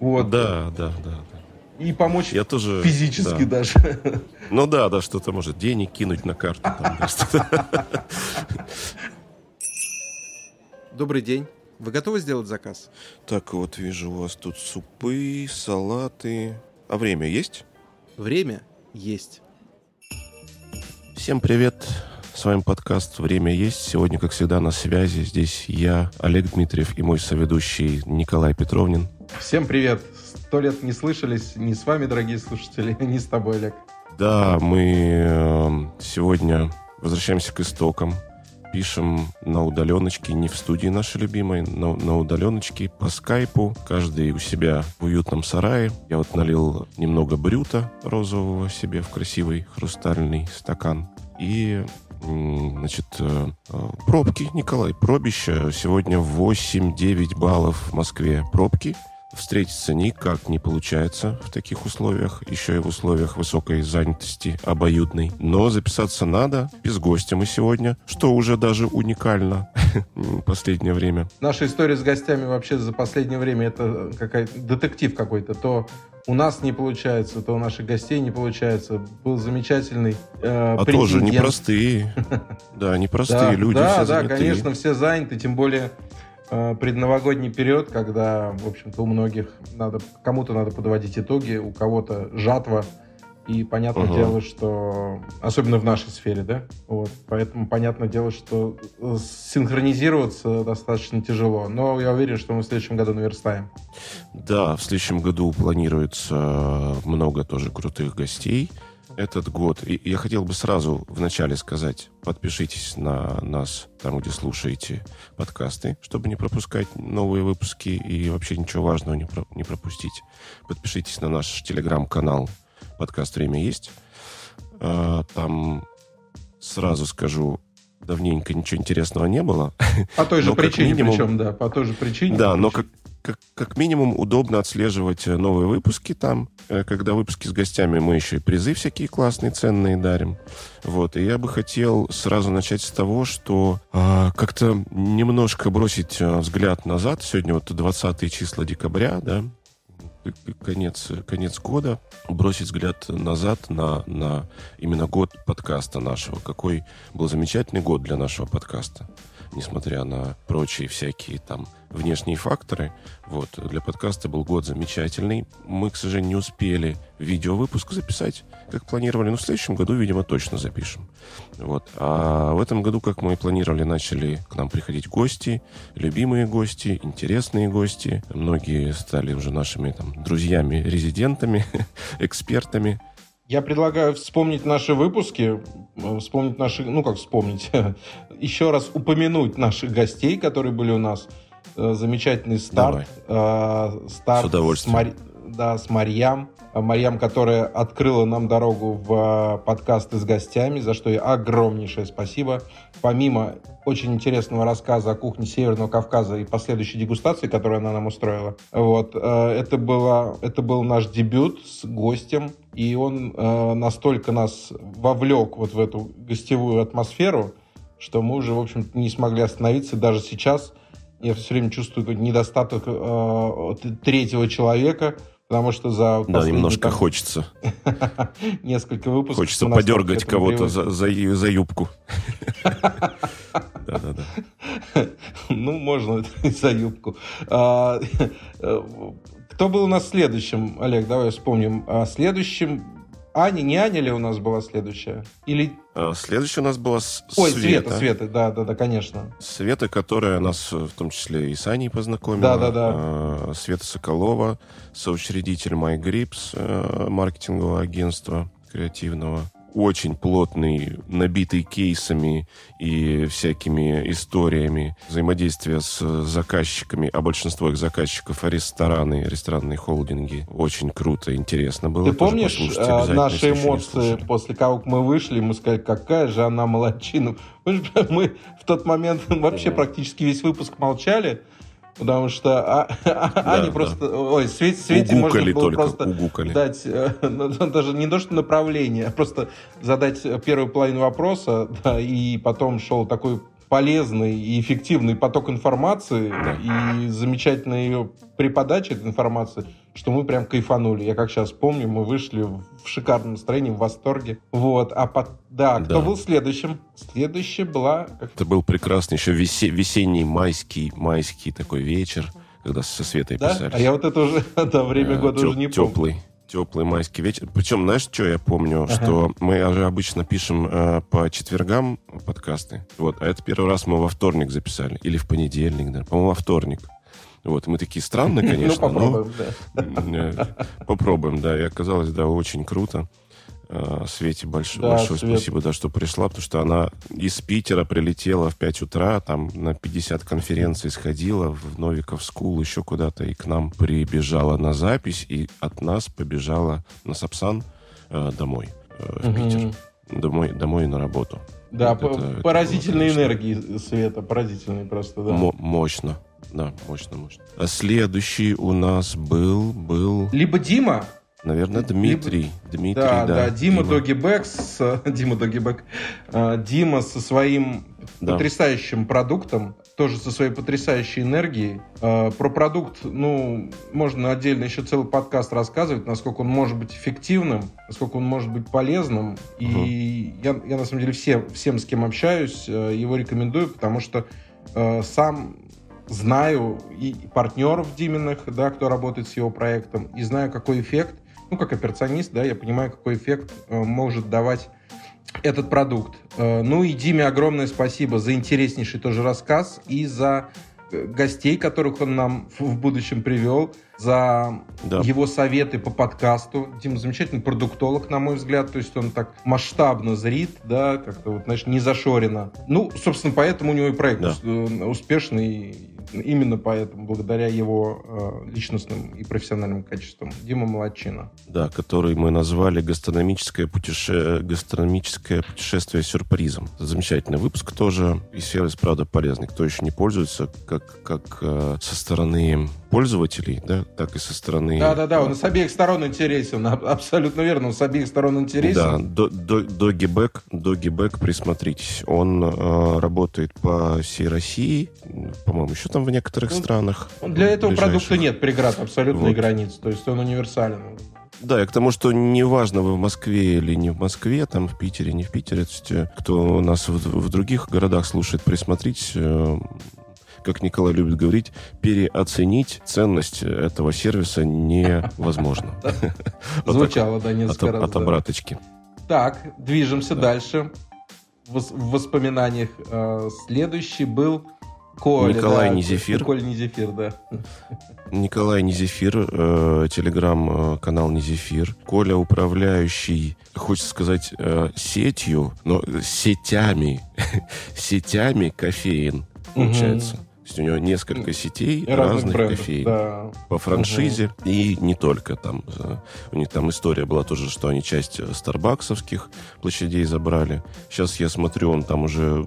Вот. Да, да, да. да. И помочь Я тоже, физически да. даже. Ну да, да, что-то может денег кинуть на карту. Там, да, что-то. Добрый день. Вы готовы сделать заказ? Так, вот вижу у вас тут супы, салаты. А время есть? Время есть. Всем привет. С вами подкаст «Время есть». Сегодня, как всегда, на связи. Здесь я, Олег Дмитриев, и мой соведущий Николай Петровнин. Всем привет. Сто лет не слышались ни с вами, дорогие слушатели, ни с тобой, Олег. Да, мы э, сегодня возвращаемся к истокам. Пишем на удаленочке, не в студии нашей любимой, но на удаленочке по скайпу. Каждый у себя в уютном сарае. Я вот налил немного брюта розового себе в красивый хрустальный стакан. И Значит, э, э, пробки, Николай, пробище. Сегодня 8-9 баллов в Москве пробки. Встретиться никак не получается в таких условиях, еще и в условиях высокой занятости обоюдной. Но записаться надо, без гостя мы сегодня, что уже даже уникально в последнее время. Наша история с гостями вообще за последнее время это какая-то детектив какой-то. То у нас не получается, то у наших гостей не получается. Был замечательный э, А тоже непростые. Да, непростые люди, да, да, конечно, все заняты, тем более э, предновогодний период, когда, в общем-то, у многих надо, кому-то надо подводить итоги, у кого-то жатва, и понятное Ага. дело, что особенно в нашей сфере, да, вот, поэтому понятное дело, что э, синхронизироваться достаточно тяжело, но я уверен, что мы в следующем году наверстаем. Да, в следующем году планируется много тоже крутых гостей. Этот год. И я хотел бы сразу вначале сказать, подпишитесь на нас там, где слушаете подкасты, чтобы не пропускать новые выпуски и вообще ничего важного не, про- не пропустить. Подпишитесь на наш телеграм-канал «Подкаст Время есть». А, Там сразу скажу, давненько ничего интересного не было. По той же причине, минимум- причем, да, по той же причине. Да, но как, как, как минимум удобно отслеживать э, новые выпуски там. Э, Когда выпуски с гостями, мы еще и призы всякие классные, ценные дарим. Вот. И я бы хотел сразу начать с того, что а, как-то немножко бросить а, взгляд назад. Сегодня вот 20 числа декабря, да, конец, конец года, бросить взгляд назад на, на именно год подкаста нашего. Какой был замечательный год для нашего подкаста несмотря на прочие всякие там внешние факторы. Вот, для подкаста был год замечательный. Мы, к сожалению, не успели видеовыпуск записать, как планировали. Но в следующем году, видимо, точно запишем. Вот. А в этом году, как мы и планировали, начали к нам приходить гости, любимые гости, интересные гости. Многие стали уже нашими там, друзьями, резидентами, экспертами. Я предлагаю вспомнить наши выпуски, э, вспомнить наши, ну как вспомнить, еще раз упомянуть наших гостей, которые были у нас. Э, Замечательный старт. э, Старт С удовольствием. Мари- Да, с Марьям. Э, Марьям, которая открыла нам дорогу в подкасты с гостями, за что ей огромнейшее спасибо. Помимо очень интересного рассказа о кухне Северного Кавказа и последующей дегустации, которую она нам устроила. Вот, э, это, было, это был наш дебют с гостем, и он э, настолько нас вовлек вот в эту гостевую атмосферу, что мы уже, в общем не смогли остановиться. Даже сейчас я все время чувствую недостаток э, третьего человека, потому что за Да, немножко там, хочется. несколько выпусков... Хочется подергать кого-то за, за, за юбку. Да-да-да. Ну, можно за юбку. А, э, Кто был у нас следующим, Олег, давай вспомним. А, Следующим... Аня, не Аня ли у нас была следующая? Или... А, Следующая у нас была с- Ой, Света. Света, Света, да, да, да, конечно. Света, которая нас э, в том числе и с Аней познакомила. Да-да-да. А, Света Соколова, соучредитель MyGrips, э, маркетингового агентства креативного. Очень плотный, набитый кейсами и всякими историями взаимодействия с заказчиками, а большинство их заказчиков рестораны, ресторанные холдинги. Очень круто, интересно было. Ты помнишь э, наши эмоции после того, как мы вышли? Мы сказали, какая же она молодчина. Мы, мы в тот момент вообще практически весь выпуск молчали. Потому что а, Да, Ане да. просто... Ой, Свете, Свете можно было только, просто угукали. дать э, ну, даже не то, что направление, а просто задать первую половину вопроса, да, и потом шел такой полезный и эффективный поток информации и замечательная ее преподача этой информации, что мы прям кайфанули. Я как сейчас помню, мы вышли в шикарном настроении, в восторге. Вот, а по... да, кто Да. был следующим? Следующая была... Это был прекрасный еще весе- весенний майский, майский такой вечер, когда со Светой Да? писали. А я вот это уже, да, время года уже не помню. Теплый. Теплый майский вечер. Причем, знаешь, что я помню? Что мы же обычно пишем э, по четвергам подкасты. Вот. А это первый раз мы во вторник записали. Или в понедельник, да. По-моему, во вторник. Вот. Мы такие странные, конечно. Ну, но- попробуем, да. Э, Попробуем, да. И оказалось, да, очень круто. Э, Свете больш- Да, большое Свет. спасибо, да, что пришла, потому что она из Питера прилетела в 5 утра, там на 50 конференций сходила, в Novikov School, еще куда-то, и к нам прибежала на запись, и от нас побежала на Сапсан э, домой, э, в Мгм. Питер. Домой, домой на работу. Да, Вот по- это- это поразительные было, конечно, энергии света, поразительные просто, да. мо- мощно. Да, мощно, мощно. А следующий у нас был, был, Либо Дима, наверное, Дмитрий. Дмитрий, да, да. да, Дима Доги Бэк, с- Дима Доги Бэк, э, Дима со своим Да. потрясающим продуктом, тоже со своей потрясающей энергией. Э, Про продукт, ну, можно отдельно еще целый подкаст рассказывать, насколько он может быть эффективным, насколько он может быть полезным. И я, я, на самом деле, всем, всем, с кем общаюсь, э, его рекомендую, потому что э, сам знаю и партнеров Диминых, да, кто работает с его проектом, и знаю, какой эффект, ну, как операционист, да, я понимаю, какой эффект э, может давать этот продукт. Э, ну и Диме огромное спасибо за интереснейший тоже рассказ и за э, гостей, которых он нам в- будущем привел, за Да. его советы по подкасту. Дима замечательный продуктолог, на мой взгляд, то есть он так масштабно зрит, да, как-то вот, знаешь, не зашорено. Ну, собственно, поэтому у него и проект Да. ус- успешный, именно поэтому, благодаря его э, личностным и профессиональным качествам. Дима Молодчина. Да, который мы назвали гастрономическое, путеше... гастрономическое путешествие сюрпризом. Замечательный выпуск тоже. И сервис, правда, полезный. Кто еще не пользуется, как, как э, со стороны пользователей, да, так и со стороны... Да-да-да, он с обеих сторон интересен, аб- абсолютно верно, он с обеих сторон Да, интересен. до- Догибэк, Догибэк, присмотритесь. Он э, работает по всей России, по-моему, еще там в некоторых Ну, странах. Для этого ближайших. продукта нет преград абсолютно Вот. границ, то есть он универсален. Да, и к тому, что неважно, вы в Москве или не в Москве, там в Питере, не в Питере, то есть, э, кто нас в, в других городах слушает, присмотритесь, э, как Николай любит говорить, переоценить ценность этого сервиса невозможно. Звучало, да, несколько раз. от обраточки. Так, движемся дальше. В, вос- в воспоминаниях э, следующий был Коля. Николай да, Низефир. Коля Низефир, да. Николай Низефир, э, телеграм-канал Низефир. Коля, управляющий, хочется сказать, э, сетью, но сетями, сетями кофеин, получается. То есть у него несколько сетей И разных разных брендов. кофеин. Да. По франшизе и не только там. э, У них там история была тоже, что они часть э, старбаксовских площадей забрали. Сейчас я смотрю, он там уже,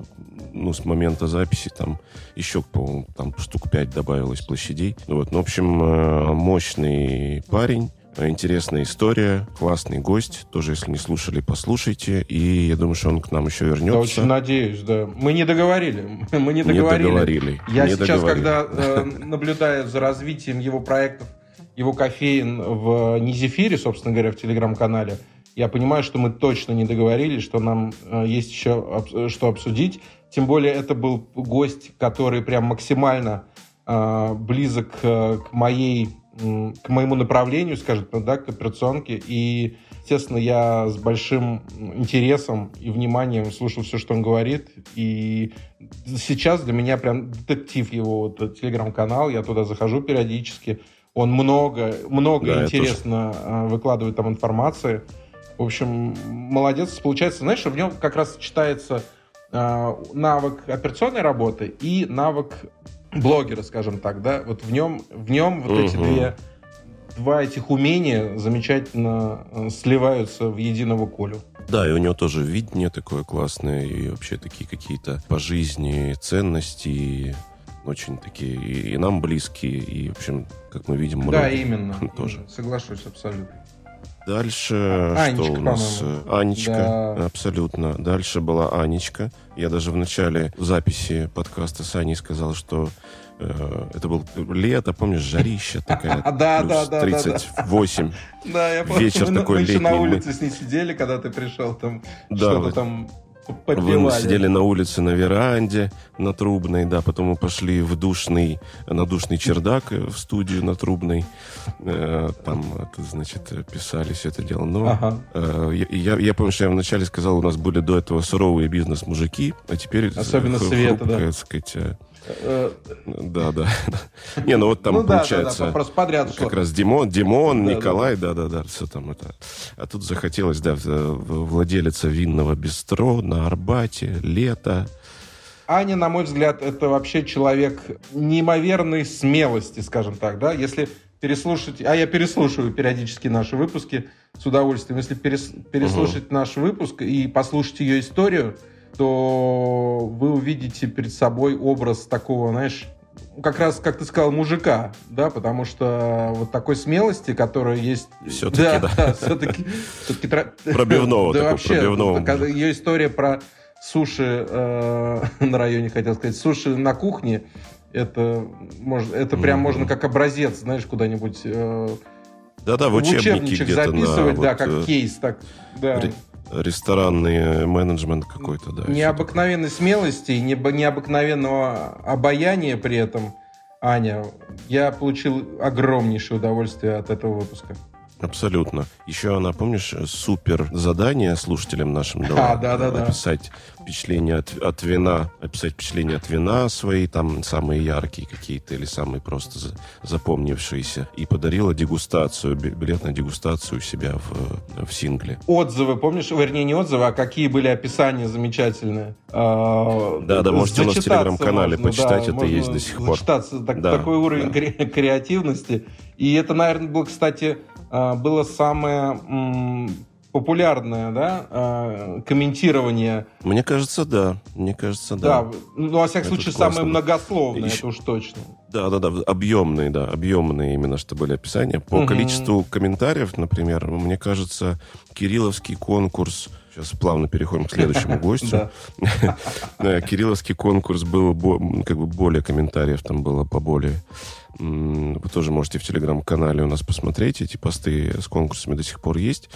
ну, с момента записи там еще, по-моему, там штук 5 добавилось площадей. Вот, ну, в общем, э, мощный парень. Интересная история, классный гость. Тоже, если не слушали, послушайте. И я думаю, что он к нам еще Я вернется. очень надеюсь, да. Мы не договорили. Мы не Не договорили. договорили. Я не сейчас, договорили. когда э, наблюдаю за развитием его проектов, его кофеин в Низефире, собственно говоря, в телеграм-канале, я понимаю, что мы точно не договорились, что нам э, есть еще обс- что обсудить. Тем более это был гость, который прям максимально э, близок э, к моей к моему направлению, скажем так, да, к операционке. И, естественно, я с большим интересом и вниманием слушал все, что он говорит. И сейчас для меня прям детектив его вот, телеграм-канал. Я туда захожу периодически. Он много, много Да, интересно э, выкладывает там информации. В общем, молодец. Получается, знаешь, в нем как раз читается э, навык операционной работы и навык блогера, скажем так, да. Вот в нем, в нем вот эти Мгм. две два этих умения замечательно э, сливаются в единого Колю. Да, и у него тоже видение такое классное, и вообще такие какие-то по жизни ценности, очень такие и, и нам близкие, и, в общем, как мы видим, Да, именно. тоже. Именно. Соглашусь абсолютно. Дальше Анечка, что у нас? Анечка, Да. абсолютно. Дальше была Анечка. Я даже в начале записи подкаста с Аней сказал, что э, это был лето, помнишь, жарища такая. Да, плюс да, да, да, да. 38. Да, я Вечер помню, мы, такой мы еще на летний, мы- улице с ней сидели, когда ты пришел, там что-то вот. Вы сидели на улице на веранде, на Трубной, да, потом мы пошли в душный, на душный чердак э, в студию на Трубной. Э, Там, это, значит, э, писали все это дело. Но Ага. э, я, я, я помню, что я вначале сказал, у нас были до этого суровые бизнес-мужики, а теперь... Особенно хру- Света, да. хрупкая, так сказать, э, Э, Да, да. Не, ну вот там ну да, получается... да, просто подряд шло. Как раз Димон, Димон, Да, Николай, да-да-да, все там это. А тут захотелось, да, владелица винного бистро на Арбате, лето. Аня, на мой взгляд, это вообще человек неимоверной смелости, скажем так, да, если переслушать, а я переслушиваю периодически наши выпуски с удовольствием, если перес- переслушать наш выпуск и послушать ее историю, то вы увидите перед собой образ такого, знаешь, как раз, как ты сказал, мужика, да, потому что вот такой смелости, которая есть... Всё-таки, да. да, все-таки... все-таки тра- Пробивного Да такого, вообще, пробивного мужика. ее история про суши э, на районе, хотел сказать, суши на кухне, это, можно, это прям Мгм. можно как образец, знаешь, куда-нибудь э, Да-да, в в учебнике где-то на записывать, да, вот, как э, кейс, так, да. Ре- ресторанный менеджмент какой-то, да. Необыкновенной смелости, и необыкновенного обаяния при этом, Аня, я получил огромнейшее удовольствие от этого выпуска. Абсолютно. Еще она, помнишь, супер задание слушателям нашим дала? А, да-да-да. Описать впечатление от, от вина, описать впечатление от вина свои, там самые яркие какие-то или самые просто за- запомнившиеся. И подарила дегустацию, би- билет на дегустацию у себя в, в сингле. Отзывы, помнишь, вернее, не отзывы, а какие были описания замечательные. А, Да-да, можете у нас в телеграм-канале почитать, это есть до сих пор. так- Да, такой уровень да. кре- креативности. И это, наверное, было, кстати, было самое популярное, да, а, комментирование. Мне кажется, да. Мне кажется, да. Да, ну, во всяком Это случае, самое многословное, Еще- это уж точно. Да, да, да, объемные, да, объемные именно что были описания. По Мгм. количеству комментариев, например, мне кажется, Кирилловский конкурс. Сейчас плавно переходим к следующему гостю. Кирилловский конкурс был как бы более комментариев там было поболее. Вы тоже можете в телеграм-канале у нас посмотреть. Эти посты с конкурсами до сих пор есть.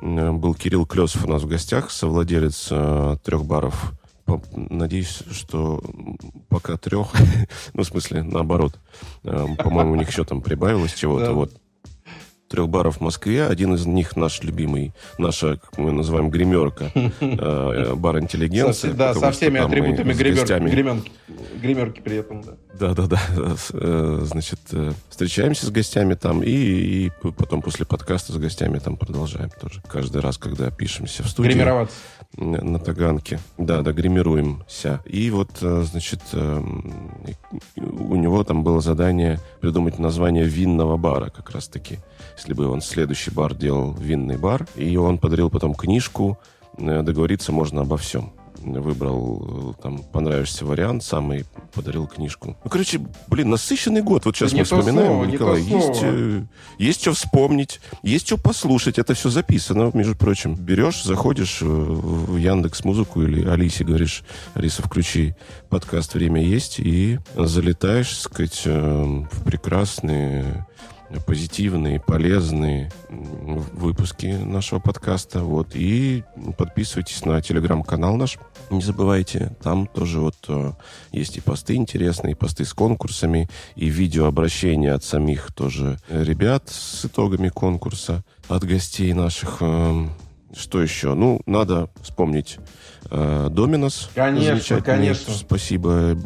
Был Кирилл Клесов у нас в гостях, совладелец э, трех баров. Надеюсь, что пока трех, ну, в смысле, наоборот. Э, По-моему, у них еще там прибавилось чего-то. Вот трех баров в Москве. Один из них наш любимый, наша, как мы называем, гримерка, э, бар Со, интеллигенции. да, со всеми атрибутами гримерки, при этом, да. Да-да-да. С- э, Значит, э, встречаемся с гостями там и, потом после подкаста с гостями там продолжаем тоже. Каждый раз, когда пишемся в студии. Гримироваться. На Таганке. Да, да, гримируемся. И вот, э, значит, и- у него там было задание придумать название винного бара как раз-таки. Если бы он следующий бар делал винный бар. И он подарил потом книжку э, «Договориться можно обо всем». Выбрал э, там понравившийся вариант самый, подарил книжку. Ну, короче, блин, насыщенный год. Вот сейчас Не мы вспоминаем, слово, Николай, есть, э, есть что вспомнить, есть что послушать. Это все записано, между прочим. Берешь, заходишь э, в Яндекс Музыку или Алисе говоришь, Алиса, включи подкаст «Время есть» и залетаешь, так сказать, э, в прекрасные позитивные, полезные выпуски нашего подкаста. Вот. И подписывайтесь на телеграм-канал наш. Не забывайте, там тоже вот э, есть и посты интересные, и посты с конкурсами, и видеообращения от самих тоже ребят с итогами конкурса, от гостей наших. Эм, Что еще? Ну, надо вспомнить э, Доминос. Конечно, конечно. Спасибо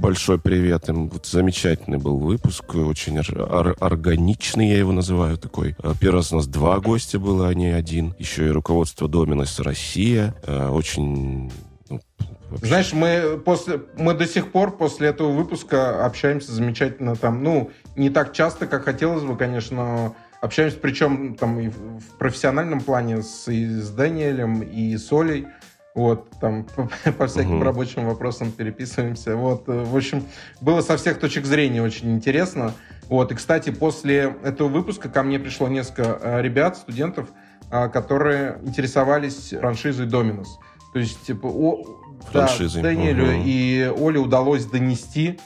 Большой привет им. Вот замечательный был выпуск, очень ор- ор- органичный, я его называю такой. А, Первый раз у нас два гостя было, а не один. Еще и руководство Доминос Россия. А, Очень... ну, вообще Знаешь, мы после мы до сих пор после этого выпуска общаемся замечательно там, ну, не так часто, как хотелось бы, конечно, но общаемся, причем там и в профессиональном плане с, и с Дэниелем, и с Олей. Вот, там по, по всяким Мгм. рабочим вопросам переписываемся. Вот, э, в общем, было со всех точек зрения очень интересно. Вот, и, кстати, после этого выпуска ко мне пришло несколько э, ребят, студентов, э, которые интересовались франшизой Dominus. То есть, типа, о, да, Даниэлю угу. и Оле удалось донести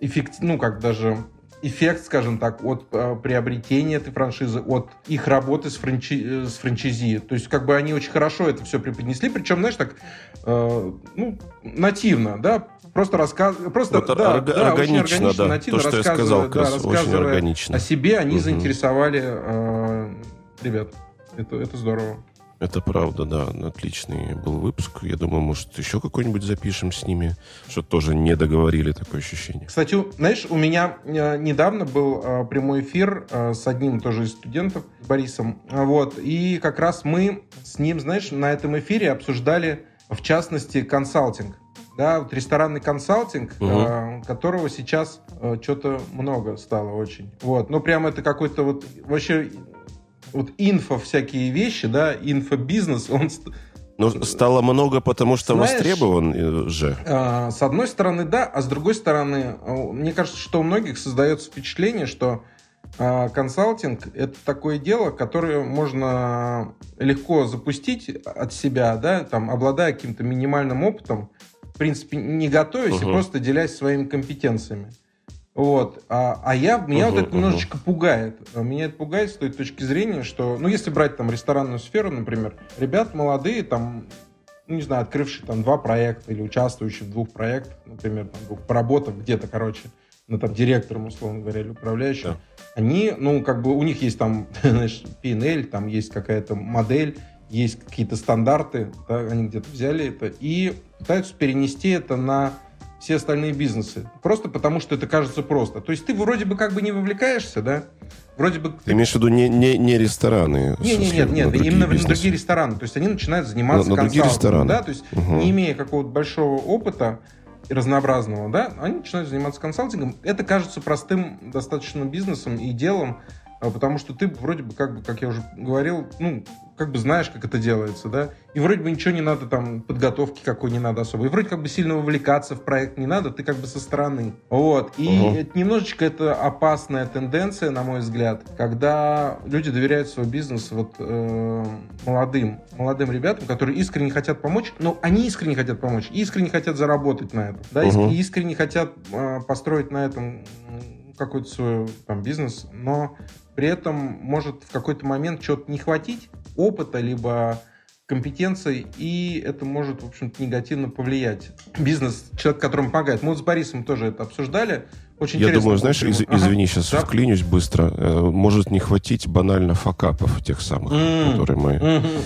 эффект, ну, как даже эффект, скажем так, от э, приобретения этой франшизы, от их работы с, франчи... с франчайзи. То есть, как бы они очень хорошо это все преподнесли, причем, знаешь, так, э, ну, нативно, да, просто рассказ... просто, вот да, орг... да, органично, очень органично, да, нативно то, что я сказал, да, рассказывая органично. о себе, они угу. заинтересовали э, ребят. Это, это здорово. Это правда, да. Отличный был выпуск. Я думаю, может, еще какой-нибудь запишем с ними, что тоже не договорили, такое ощущение. Кстати, знаешь, у меня э, недавно был э, прямой эфир э, с одним тоже из студентов, Борисом. Вот. И как раз мы с ним, знаешь, на этом эфире обсуждали, в частности, консалтинг. Да, вот ресторанный консалтинг, угу. которого сейчас что-то много стало очень. Вот. Ну, прям это какой-то вот вообще вот инфо всякие вещи, да, инфобизнес, он... Но стало много, потому что Знаешь, востребован э, же. А, с одной стороны, да, а с другой стороны, мне кажется, что у многих создается впечатление, что а, консалтинг – это такое дело, которое можно легко запустить от себя, да, там, обладая каким-то минимальным опытом, в принципе, не готовясь угу. и просто делясь своими компетенциями. Вот. А, а я, меня uh-huh, вот это немножечко uh-huh. пугает. Меня это пугает с той точки зрения, что, ну, если брать там ресторанную сферу, например, ребят молодые, там, ну, не знаю, открывшие там два проекта или участвующие в двух проектах, например, там, двух поработав где-то, короче, ну, там, директором, условно говоря, или управляющим, yeah. они, ну, как бы у них есть там, знаешь, P&L, там есть какая-то модель, есть какие-то стандарты, да, они где-то взяли это и пытаются перенести это на все остальные бизнесы. Просто потому, что это кажется просто. То есть ты вроде бы как бы не вовлекаешься, да? Вроде бы... Ты имеешь в виду не, не, не рестораны? Не, не, нет, нет, именно бизнесы. другие рестораны. То есть они начинают заниматься на, на другие рестораны. да? То есть угу. не имея какого-то большого опыта, разнообразного, да, они начинают заниматься консалтингом. Это кажется простым достаточно бизнесом и делом, потому что ты вроде бы, как бы, как я уже говорил, ну, как бы знаешь, как это делается, да, и вроде бы ничего не надо, там, подготовки какой не надо особо, и вроде как бы сильно вовлекаться в проект не надо, ты как бы со стороны, вот, и угу. это, немножечко это опасная тенденция, на мой взгляд, когда люди доверяют свой бизнес вот э, молодым, молодым ребятам, которые искренне хотят помочь, но они искренне хотят помочь, искренне хотят заработать на этом, да, угу. искренне хотят э, построить на этом какой-то свой там бизнес, но при этом может в какой-то момент что-то не хватить, опыта, либо компетенций, и это может, в общем-то, негативно повлиять. Бизнес, человек, которому помогает. Мы вот с Борисом тоже это обсуждали. Очень Я думаю, знаешь, из, ага. извини, сейчас да? вклинюсь быстро. Э, может не хватить банально факапов тех самых, mm. которые мы... Mm-hmm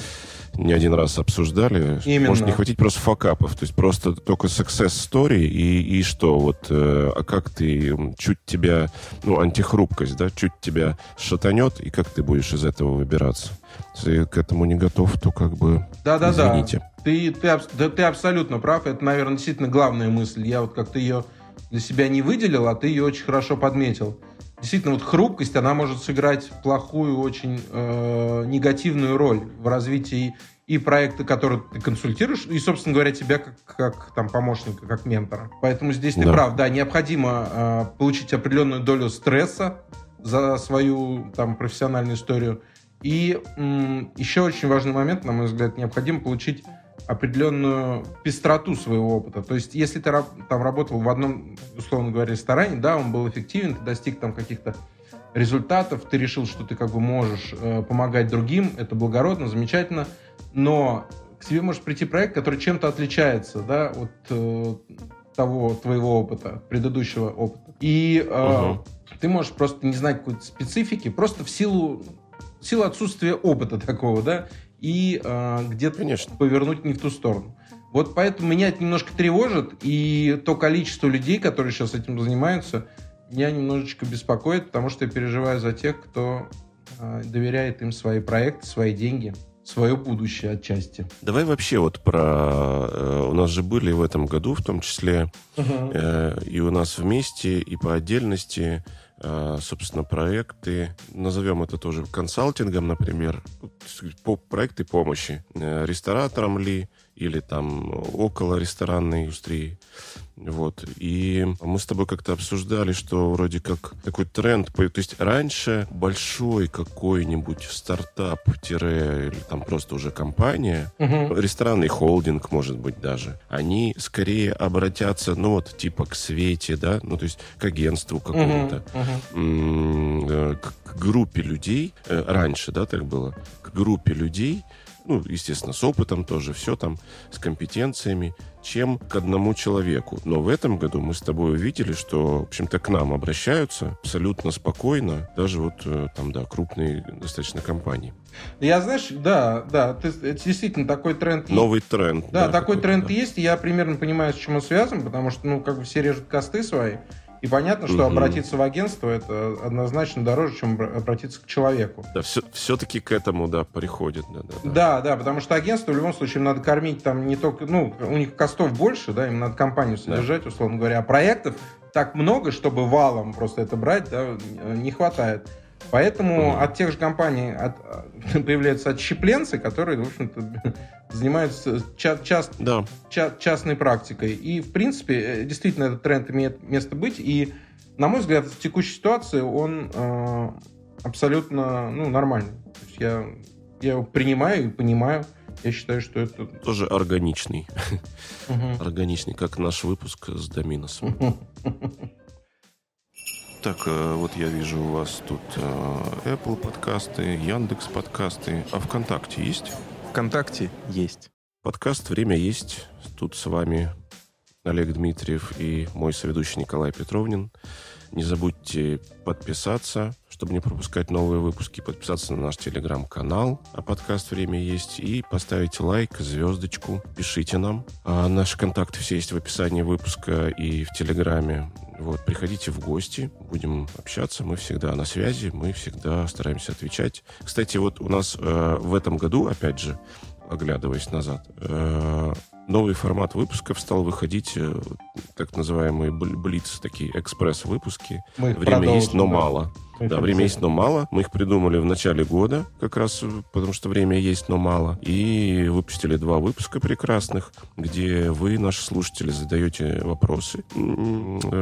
не один раз обсуждали. Именно. Может не хватить просто факапов, то есть просто только success story и, и что, вот, э, а как ты, чуть тебя, ну, антихрупкость, да, чуть тебя шатанет, и как ты будешь из этого выбираться? Если к этому не готов, то как бы да, да, извините. Да. Ты, ты, да, ты абсолютно прав, это, наверное, действительно главная мысль. Я вот как-то ее для себя не выделил, а ты ее очень хорошо подметил действительно вот хрупкость, она может сыграть плохую, очень э, негативную роль в развитии и проекта, который ты консультируешь, и, собственно говоря, тебя как, как там помощника, как ментора. Поэтому здесь ты да. прав, да, необходимо э, получить определенную долю стресса за свою там профессиональную историю. И м, еще очень важный момент, на мой взгляд, необходимо получить определенную пестроту своего опыта. То есть, если ты там работал в одном, условно говоря, ресторане, да, он был эффективен, ты достиг там каких-то результатов, ты решил, что ты как бы можешь э, помогать другим, это благородно, замечательно, но к тебе может прийти проект, который чем-то отличается, да, от э, того твоего опыта, предыдущего опыта. И э, угу. ты можешь просто не знать какой-то специфики, просто в силу, в силу отсутствия опыта такого, да, и э, где-то Конечно. повернуть не в ту сторону. Вот поэтому меня это немножко тревожит, и то количество людей, которые сейчас этим занимаются, меня немножечко беспокоит, потому что я переживаю за тех, кто э, доверяет им свои проекты, свои деньги, свое будущее отчасти. Давай вообще вот про... Э, у нас же были в этом году в том числе uh-huh. э, и у нас вместе, и по отдельности собственно, проекты, назовем это тоже консалтингом, например, по проекты помощи э, рестораторам ли или там около ресторанной индустрии. Вот. И мы с тобой как-то обсуждали, что вроде как такой тренд. То есть раньше большой какой-нибудь стартап или там просто уже компания, угу. ресторанный холдинг, может быть, даже, они скорее обратятся, ну вот, типа к Свете, да, ну то есть к агентству какому-то, угу. К, к группе людей. Э, раньше, да, так было? К группе людей, ну, естественно, с опытом тоже, все там, с компетенциями, чем к одному человеку. Но в этом году мы с тобой увидели, что, в общем-то, к нам обращаются абсолютно спокойно, даже вот э, там, да, крупные достаточно компании. Я, знаешь, да, да, ты, это действительно такой тренд Новый тренд. Да, да такой тренд да. есть, и я примерно понимаю, с чем он связан, потому что, ну, как бы все режут косты свои, и понятно, что угу. обратиться в агентство это однозначно дороже, чем обратиться к человеку. Да, все, все-таки к этому, да, приходит. Да, да, да. да, да, потому что агентство в любом случае надо кормить там не только, ну, у них костов больше, да, им надо компанию содержать, да. условно говоря, а проектов так много, чтобы валом просто это брать, да, не хватает. Поэтому mm-hmm. от тех же компаний от, появляются отщепленцы, которые, в общем-то, занимаются ча- част, да. ча- частной практикой. И, в принципе, э, действительно, этот тренд имеет место быть. И, на мой взгляд, в текущей ситуации он э, абсолютно ну, нормальный. То есть я, я его принимаю и понимаю. Я считаю, что это... Тоже органичный. Угу. Органичный, как наш выпуск с Доминосом. Так, э, вот я вижу у вас тут э, Apple подкасты, Яндекс подкасты. А ВКонтакте есть? ВКонтакте есть. Подкаст «Время есть». Тут с вами Олег Дмитриев и мой соведущий Николай Петровнин. Не забудьте подписаться, чтобы не пропускать новые выпуски, подписаться на наш телеграм-канал, а подкаст «Время есть», и поставить лайк, звездочку, пишите нам. А наши контакты все есть в описании выпуска и в телеграме. Вот, приходите в гости, будем общаться, мы всегда на связи, мы всегда стараемся отвечать. Кстати, вот у нас э, в этом году, опять же, оглядываясь назад, э, новый формат выпусков стал выходить, э, так называемые блиц, такие экспресс-выпуски. Время есть, но мало. Да, время есть, но мало. Мы их придумали в начале года, как раз потому что время есть, но мало. И выпустили два выпуска прекрасных, где вы, наши слушатели, задаете вопросы,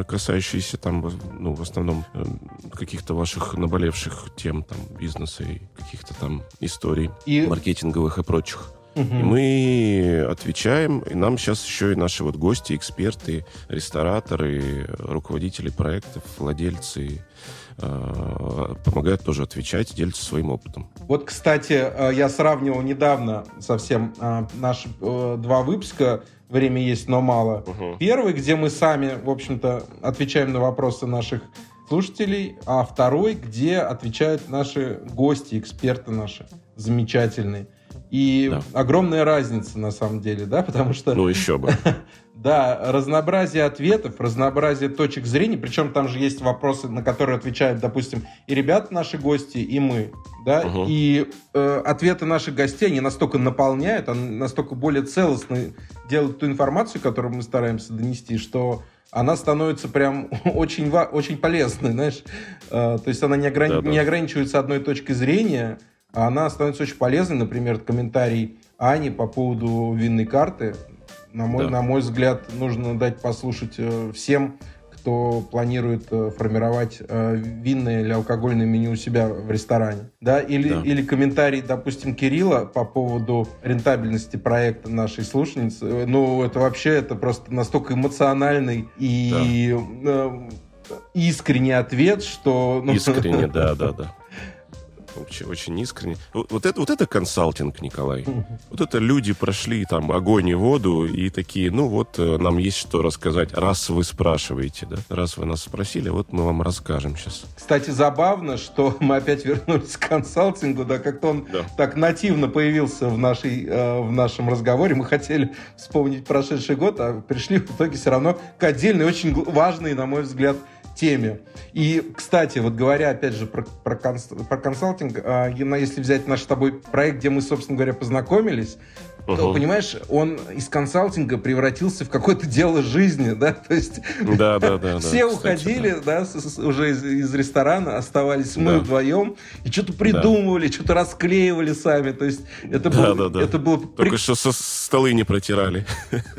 касающиеся там, ну, в основном э, каких-то ваших наболевших тем, там, бизнеса и каких-то там историй и... маркетинговых и прочих. Угу. И мы отвечаем, и нам сейчас еще и наши вот гости, эксперты, рестораторы, руководители проектов, владельцы э, помогают тоже отвечать, делятся своим опытом. Вот, кстати, э, я сравнивал недавно совсем э, наши два выпуска «Время есть, но мало». Угу. Первый, где мы сами, в общем-то, отвечаем на вопросы наших слушателей, а второй, где отвечают наши гости, эксперты наши замечательные. И да. огромная разница на самом деле, да, потому что... Ну, еще бы. Да, разнообразие ответов, разнообразие точек зрения, причем там же есть вопросы, на которые отвечают, допустим, и ребята наши гости, и мы, да, угу. и э, ответы наших гостей, они настолько наполняют, они настолько более целостно делают ту информацию, которую мы стараемся донести, что она становится прям очень, очень полезной, знаешь, э, то есть она не, ограни... да, да. не ограничивается одной точкой зрения, она становится очень полезной. Например, комментарий Ани по поводу винной карты. На мой, да. на мой взгляд, нужно дать послушать э, всем, кто планирует э, формировать э, винное или алкогольное меню у себя в ресторане. Да? Или, да. или комментарий, допустим, Кирилла по поводу рентабельности проекта нашей слушательницы. Ну, это вообще это просто настолько эмоциональный и да. искренний ответ, что... Ну, искренне, да, да, да. Очень, очень искренне. Вот, это, вот это консалтинг, Николай. Вот это люди прошли там огонь и воду и такие, ну вот, э, нам есть что рассказать, раз вы спрашиваете, да? Раз вы нас спросили, вот мы вам расскажем сейчас. Кстати, забавно, что мы опять вернулись к консалтингу, да, как-то он да. так нативно появился в, нашей, э, в нашем разговоре. Мы хотели вспомнить прошедший год, а пришли в итоге все равно к отдельной, очень важной, на мой взгляд, теме. И, кстати, вот говоря, опять же, про, про, конс, про консалтинг, э, если взять наш с тобой проект, где мы, собственно говоря, познакомились, Uh-huh. то, понимаешь, он из консалтинга превратился в какое-то дело жизни, да, то есть да, да, да, все да, уходили, кстати, да, да с, с, уже из, из ресторана, оставались мы да. вдвоем и что-то придумывали, да. что-то расклеивали сами, то есть это да, был, да, да. это был только при... что со столы не протирали.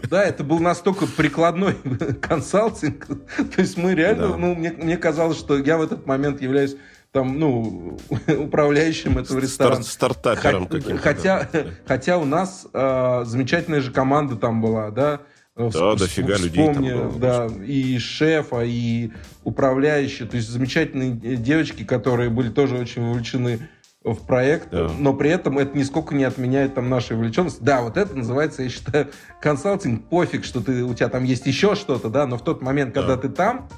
Да, это был настолько прикладной консалтинг, то есть мы реально, да. ну мне мне казалось, что я в этот момент являюсь там, ну, управляющим этого ресторана. Стар стартапером Х- каким-то. Хотя, да. хотя у нас э, замечательная же команда там была, да? Да, Всп- дофига людей там было. Да, и шефа, и управляющие, то есть замечательные девочки, которые были тоже очень вовлечены в проект, да. но при этом это нисколько не отменяет там нашей вовлеченности. Да, вот это называется, я считаю, консалтинг. Пофиг, что ты, у тебя там есть еще что-то, да, но в тот момент, когда да. ты там,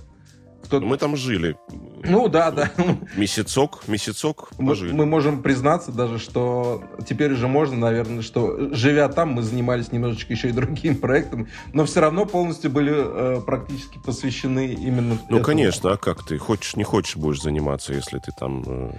кто... Мы там жили. Ну да, да. Месяцок, месяцок мы, пожили. Мы можем признаться даже, что теперь уже можно, наверное, что живя там, мы занимались немножечко еще и другим проектом, но все равно полностью были э, практически посвящены именно. Ну этому. конечно, а как ты хочешь, не хочешь будешь заниматься, если ты там э,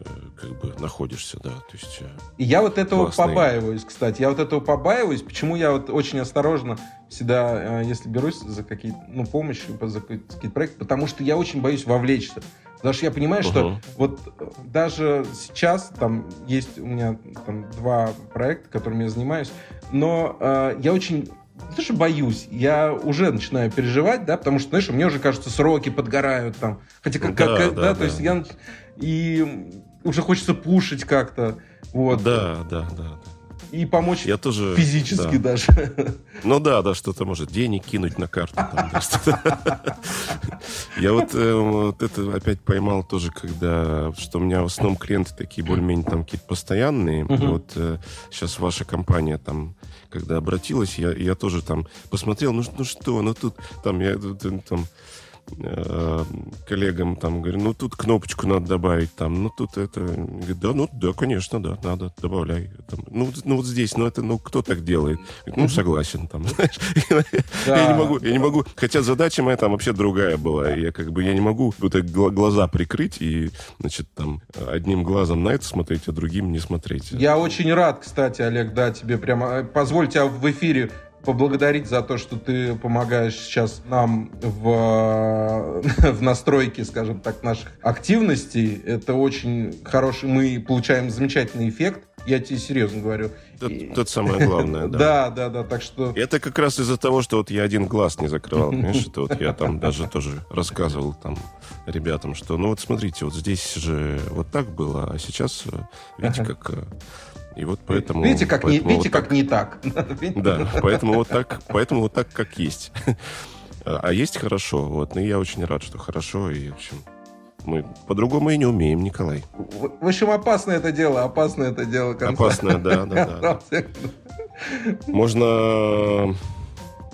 Э, как бы находишься, да, то есть... Э, И я вот этого классные... побаиваюсь, кстати, я вот этого побаиваюсь, почему я вот очень осторожно всегда, э, если берусь за какие-то, ну, помощь, за какие-то проекты, потому что я очень боюсь вовлечься. Потому что я понимаю, uh-huh. что вот даже сейчас там есть у меня там два проекта, которыми я занимаюсь, но э, я очень не то, что боюсь, я уже начинаю переживать, да, потому что, знаешь, мне уже кажется, сроки подгорают там. Хотя, как, да, как, да, да, да, то есть я... И уже хочется пушить как-то. Вот. Да, да, да. И помочь я тоже, физически да. даже. Ну да, да, что-то может денег кинуть на карту. Там, да, я вот, э, вот это опять поймал тоже, когда, что у меня в основном клиенты такие более-менее там какие-то постоянные. Угу. Вот э, сейчас ваша компания там, когда обратилась, я, я тоже там посмотрел, ну, ну что, ну тут там я там Э, коллегам там говорю, ну тут кнопочку надо добавить, там, ну тут это, говорит, да, ну да, конечно, да, надо, добавляй. Там, ну, ну вот здесь, ну это, ну кто так делает? Говорит, ну согласен, там, я не могу, я не могу, хотя задача моя там вообще другая была, я как бы, я не могу вот глаза прикрыть и, значит, там, одним глазом на это смотреть, а другим не смотреть. Я очень рад, кстати, Олег, да, тебе прямо, э, позвольте а в эфире поблагодарить за то, что ты помогаешь сейчас нам в, в настройке, скажем так, наших активностей. Это очень хороший, мы получаем замечательный эффект. Я тебе серьезно говорю. Это, и... это самое главное, да. Да, да, да, так что... Это как раз из-за того, что вот я один глаз не закрывал, понимаешь? Это вот я там даже тоже рассказывал там ребятам, что ну вот смотрите, вот здесь же вот так было, а сейчас, э, видите, как э, и вот поэтому... Видите, как, поэтому не, видите, вот как не так. Да, поэтому вот так, поэтому вот так, как есть. А есть хорошо, вот, и я очень рад, что хорошо, и, в общем, мы по-другому и не умеем, Николай. В общем, опасное это дело, опасное это дело. Опасное, да, да, да. Можно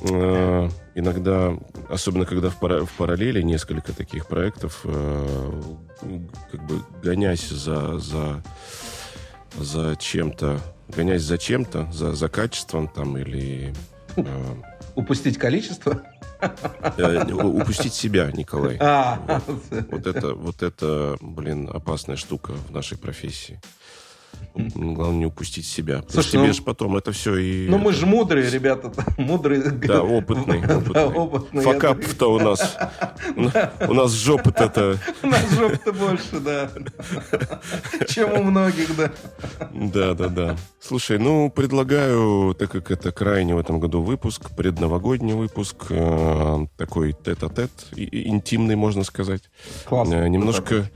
э, иногда, особенно когда в, пара, в параллели несколько таких проектов, э, как бы гонясь за, за за чем-то, гонясь за чем-то, за, за качеством там или... Э, Упустить количество? Э, упустить себя, Николай. А, вот. вот это, вот это, блин, опасная штука в нашей профессии. Главное не упустить себя. Слушай, тебе ну, же потом это все и... Ну, мы же мудрые, ребята. Мудрые. Да, опытные. Да, опытные. Факап-то у нас... У нас жопы-то... У нас жопы-то больше, да. Чем у многих, да. Да, да, да. Слушай, ну, предлагаю, так как это крайний в этом году выпуск, предновогодний выпуск, э, такой тет-а-тет, интимный, можно сказать. Классно. Э, немножко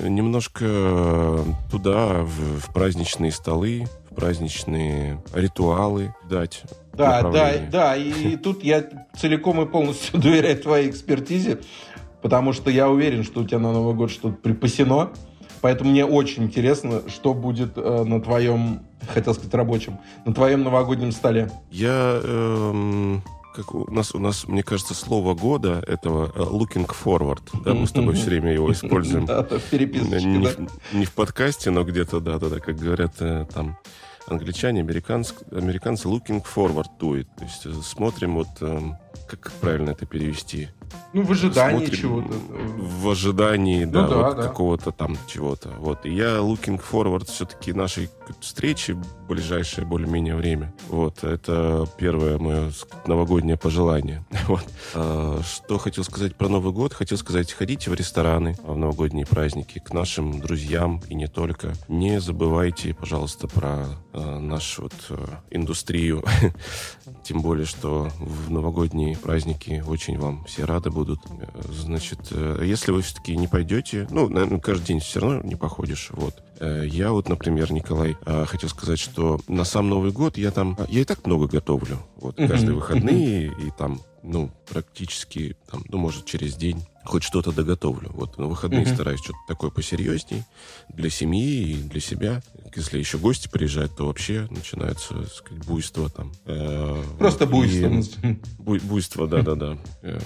немножко туда, в, в праздничные столы, в праздничные ритуалы дать. Да, да, да. И тут я целиком и полностью доверяю твоей экспертизе, потому что я уверен, что у тебя на Новый год что-то припасено. Поэтому мне очень интересно, что будет э, на твоем, хотел сказать, рабочем, на твоем новогоднем столе. Я эм, как у нас, у нас, мне кажется, слово года этого э, looking forward. Да, мы с тобой все время его используем. Да, в переписочке, не, да. не в подкасте, но где-то, да, да, да, как говорят э, там англичане, американцы, американцы looking forward to it. То есть э, смотрим вот, как правильно это перевести? Ну, в ожидании чего-то. В ожидании, да, Ну да, вот да. какого-то там чего-то. Вот. И я looking forward все-таки нашей встречи ближайшее более-менее время. Вот. Это первое мое новогоднее пожелание. Вот. А, Что хотел сказать про Новый год? Хотел сказать, ходите в рестораны в новогодние праздники к нашим друзьям и не только. Не забывайте, пожалуйста, про э, нашу вот э, индустрию. Тем более, что в новогодние праздники очень вам все рады будут. Э, Значит, э, если вы все-таки не пойдете, ну, наверное, каждый день все равно не походишь, вот. Э, Я вот, например, Николай, э, хотел сказать, что на сам Новый год я там, я и так много готовлю, вот, каждые выходные, и там, ну, практически, там, ну, может, через день хоть что-то доготовлю. Вот на выходные Мгм. стараюсь что-то такое посерьезней для семьи и для себя. Если еще гости приезжают, то вообще начинается, так сказать, буйство там. Э, Просто вот, буйство. и- Буй- буйство, да-да-да. Э,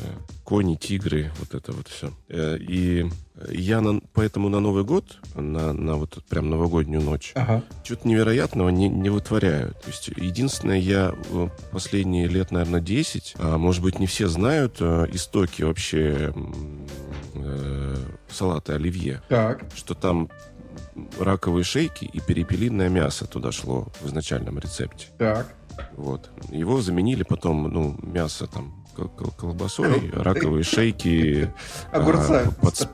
Кони, тигры, вот это вот все. И я на- поэтому на Новый год, на, на вот прям новогоднюю ночь, Ага. чего-то невероятного не, не вытворяю. То есть, единственное, я э, последние лет, наверное, 10, а, может быть, не все знают э, истоки вообще э, салата оливье, Так. что там раковые шейки и перепелиное мясо туда шло в изначальном рецепте. Так. Вот. Его заменили потом, ну, мясо там колбасой, раковые шейки. а, Огурца. под с-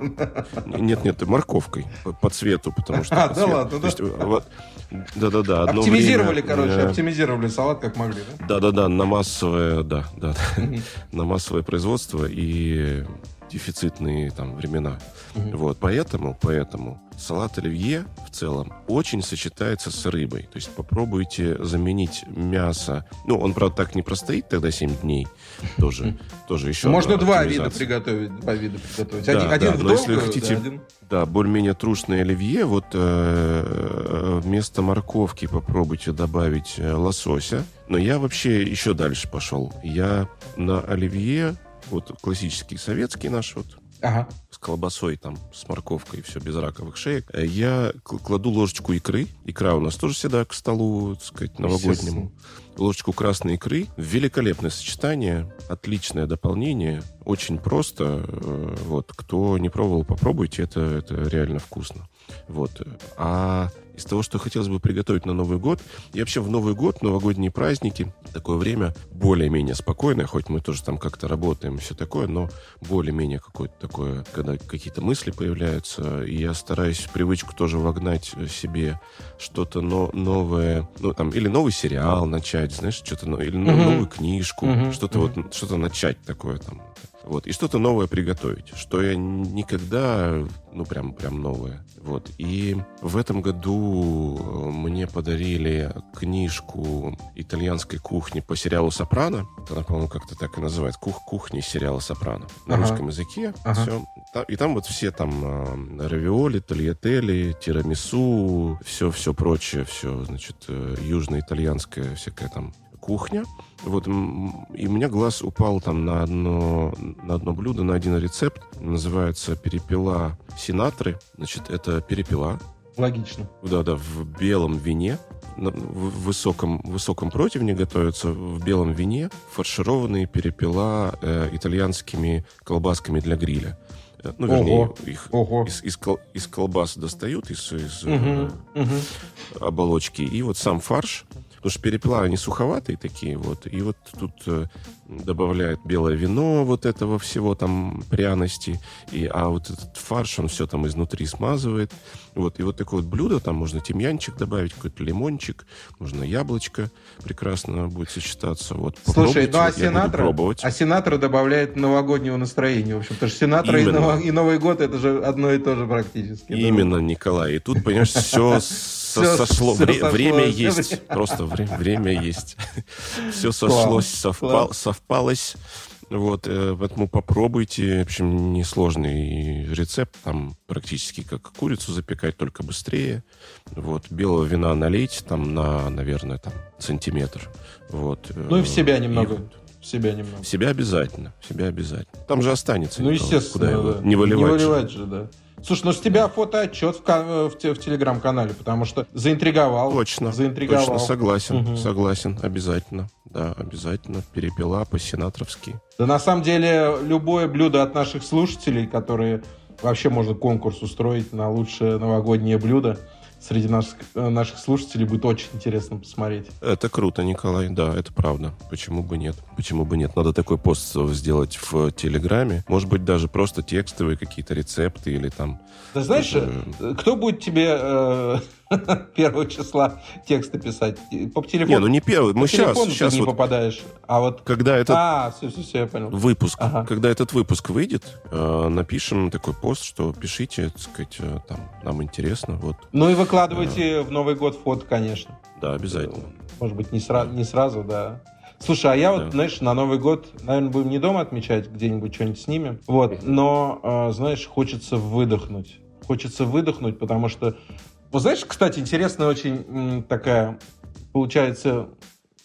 Нет, нет, морковкой по, цвету, потому что. А, да ладно, да? Да-да-да. Оптимизировали, время, короче, э, оптимизировали салат как могли, да? Да-да-да, на массовое, да, да, на массовое производство и дефицитные там времена. Мгм. Вот, поэтому, поэтому салат оливье в целом очень сочетается с рыбой. То есть попробуйте заменить мясо. Ну, он, правда, так не простоит тогда 7 дней. Тоже, тоже еще Можно два вида приготовить. Два вида приготовить. Да, один да, один в но если долгую, вы хотите- да, один- Да, более-менее трушное оливье. Вот э, вместо морковки попробуйте добавить э, лосося. Но я вообще еще дальше пошел. Я на оливье, вот классический советский наш, вот Ага. с колбасой, там, с морковкой, все без раковых шеек. Э, Я кладу ложечку икры. Икра у нас тоже всегда к столу, так сказать, новогоднему. Ложечку красной икры. Великолепное сочетание, отличное дополнение. Очень просто. Э, Вот, кто не пробовал, попробуйте. Это, это реально вкусно. Вот. А из того, что хотелось бы приготовить на Новый год, и вообще в Новый год, новогодние праздники, такое время более-менее спокойное, хоть мы тоже там как-то работаем и все такое, но более-менее какое-то такое, когда какие-то мысли появляются, и я стараюсь привычку тоже вогнать э, себе что-то но- новое, ну там, или новый сериал начать, знаешь, что-то, но- или ну, новую книжку, что-то вот, что-то начать такое там. Вот, и что-то новое приготовить, что я никогда, ну, прям, прям новое. Вот, и в этом году э, мне подарили книжку итальянской кухни по сериалу «Сопрано». Она, по-моему, как-то так и называется. Кух кухни сериала «Сопрано». На Ага. русском языке. Ага. Все. И там вот все там э, равиоли, тольятели, тирамису, все-все прочее, все, значит, э, южноитальянская всякая там кухня. Вот, и у меня глаз упал там на одно, на одно блюдо, на один рецепт. Называется перепела синатры. Значит, это перепела, Логично. да-да, в белом вине, в высоком, высоком противне готовятся в белом вине фаршированные перепела э, итальянскими колбасками для гриля. Э, Ну, вернее, Ого. их Ого. из, из кол- из колбас достают, из, из, э, Мгм, мгм. оболочки. И вот сам фарш, потому что перепела, они суховатые такие вот. И вот тут э, добавляют белое вино вот этого всего, там, пряности. И, а вот этот фарш, он все там изнутри смазывает. Вот. И вот такое вот блюдо, там можно тимьянчик добавить, какой-то лимончик, можно яблочко прекрасно будет сочетаться. Вот. Слушай, ну а вот а Синатра добавляет новогоднего настроения. В общем, потому что Синатра и, Новый год это же одно и то же практически. да. Именно, Николай. И тут, понимаешь, все Всё- сошло. всё Вре- сошлось. Время есть. Просто вре- время есть. Все сошлось, совпал- совпалось. Вот, э, поэтому попробуйте. В общем, несложный рецепт. Там практически как курицу запекать, только быстрее. Вот, белого вина налейте там на, наверное, там сантиметр. Вот. э, Ну и в себя и немного. вот. В себя немного. В себя обязательно. В себя обязательно. Там же останется. Ну, Николай. естественно, Куда его? да. Не выливать. же. выливать же, да. Слушай, ну с тебя фотоотчет в, ка- в, в телеграм-канале, потому что заинтриговал. Точно, Заинтриговал. точно, согласен, Мгм. согласен, обязательно. да, обязательно. Перепела по-сенатровски. Да на самом деле любое блюдо от наших слушателей, которые вообще можно конкурс устроить на лучшее новогоднее блюдо, среди наших, э, наших слушателей будет очень интересно посмотреть. Это круто, Николай, да, это правда. Почему бы нет? Почему бы нет? Надо такой пост сделать в Телеграме. Может быть, даже просто текстовые какие-то рецепты или там... Да знаешь, это... кто будет тебе э, первого числа тексты писать. По телефону. Не, ну не первый. Мы По сейчас, сейчас ты не вот, попадаешь. А вот когда этот а, все, все, все, я понял. выпуск, ага. когда этот выпуск выйдет, э, напишем такой пост, что пишите, так сказать, э, там нам интересно, вот. Ну и выкладывайте а... в Новый год фото, конечно. Да, обязательно. Может быть не сразу, не сразу, да. Слушай, а я вот, да. знаешь, на Новый год, наверное, будем не дома отмечать, где-нибудь что-нибудь снимем. Вот, но, э, знаешь, хочется выдохнуть. Хочется выдохнуть, потому что вот знаешь, кстати, интересная очень такая получается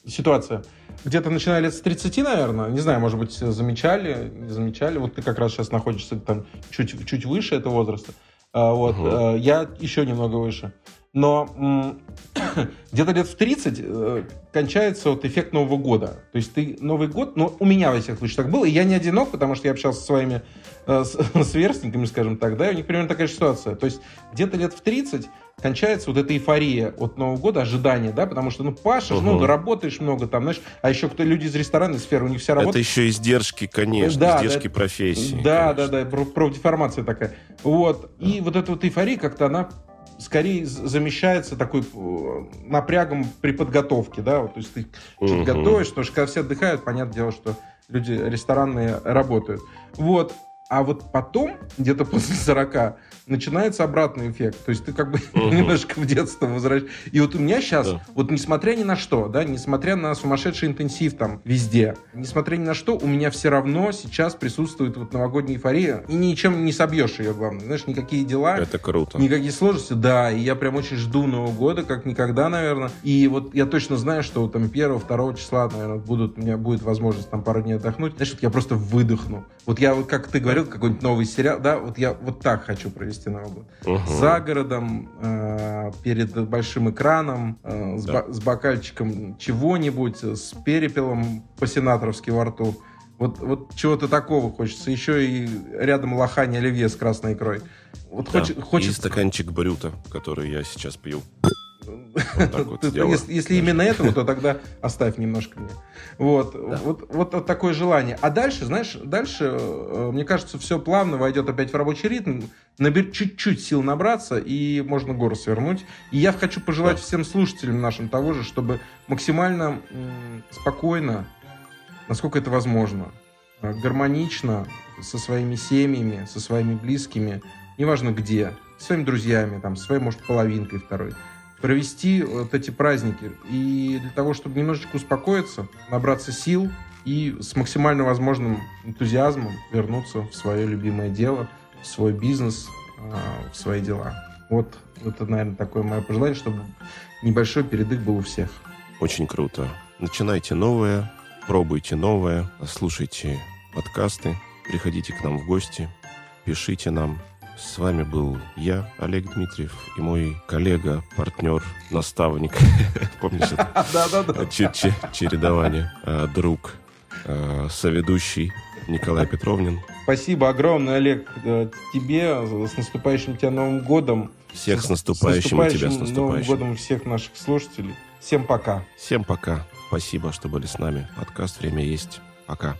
ситуация. Где-то начиная лет с 30, наверное, не знаю, может быть, замечали, не замечали. Вот ты как раз сейчас находишься там чуть, чуть выше этого возраста. А, вот, угу. я еще немного выше. Но где-то лет в 30 э, кончается вот эффект Нового года. То есть ты Новый год, ну, у меня во всех случаях так было, и я не одинок, потому что я общался со своими э, сверстниками, скажем так, да, и у них примерно такая ситуация. То есть где-то лет в 30 кончается вот эта эйфория от Нового года, ожидание, да, потому что, ну, пашешь угу. много, работаешь много, там, знаешь, а еще кто люди из ресторанной сферы, у них вся работа... Это еще издержки, конечно, да, издержки да, профессии. Да, конечно. да, да, про, профдеформация такая. Вот, да. и вот эта вот эйфория как-то она скорее замещается такой э, напрягом при подготовке, да, вот, то есть ты что-то готовишь, потому что когда все отдыхают, понятное дело, что люди ресторанные работают. Вот, а вот потом, где-то после 40, начинается обратный эффект. То есть ты как бы uh-huh. немножко в детство возвращаешься. И вот у меня сейчас, да. вот несмотря ни на что, да, несмотря на сумасшедший интенсив там везде, несмотря ни на что, у меня все равно сейчас присутствует вот новогодняя эйфория. И ничем не собьешь ее, главное. Знаешь, никакие дела. Это круто. Никакие сложности, да. И я прям очень жду Нового года, как никогда, наверное. И вот я точно знаю, что там 1-2 числа, наверное, будут, у меня будет возможность там пару дней отдохнуть. Знаешь, вот я просто выдохну. Вот я вот, как ты говорил, какой-нибудь новый сериал, да, вот я вот так хочу провести Новый год. Угу. За городом, э, перед большим экраном, э, с, да. с бокальчиком чего-нибудь, с перепелом по-сенаторски во рту. Вот, вот чего-то такого хочется. Еще и рядом лохань оливье с красной икрой. Вот да. хочет, хочется... И стаканчик брюта, который я сейчас пью. Вот если, если именно этого, то тогда оставь немножко мне. Вот, да. вот, вот, вот такое желание. А дальше, знаешь, дальше, э, мне кажется, все плавно войдет опять в рабочий ритм, набер чуть-чуть сил набраться, и можно гору свернуть. И я хочу пожелать да. всем слушателям нашим того же, чтобы максимально спокойно, насколько это возможно, э, гармонично со своими семьями, со своими близкими, неважно где, с своими друзьями, там, со своей, может, половинкой второй, провести вот эти праздники. И для того, чтобы немножечко успокоиться, набраться сил и с максимально возможным энтузиазмом вернуться в свое любимое дело, в свой бизнес, а, в свои дела. Вот это, наверное, такое мое пожелание, чтобы небольшой передых был у всех. Очень круто. Начинайте новое, пробуйте новое, слушайте подкасты, приходите к нам в гости, пишите нам, с вами был я, Олег Дмитриев, и мой коллега, партнер, наставник. Помнишь это? Да-да-да. Чередование. А, друг, а, соведущий Николай Петровнин. Спасибо огромное, Олег, э, тебе. С наступающим тебя Новым годом. Всех с наступающим, с наступающим и тебя с наступающим. Новым годом всех наших слушателей. Всем пока. Всем пока. Спасибо, что были с нами. Подкаст «Время есть». Пока.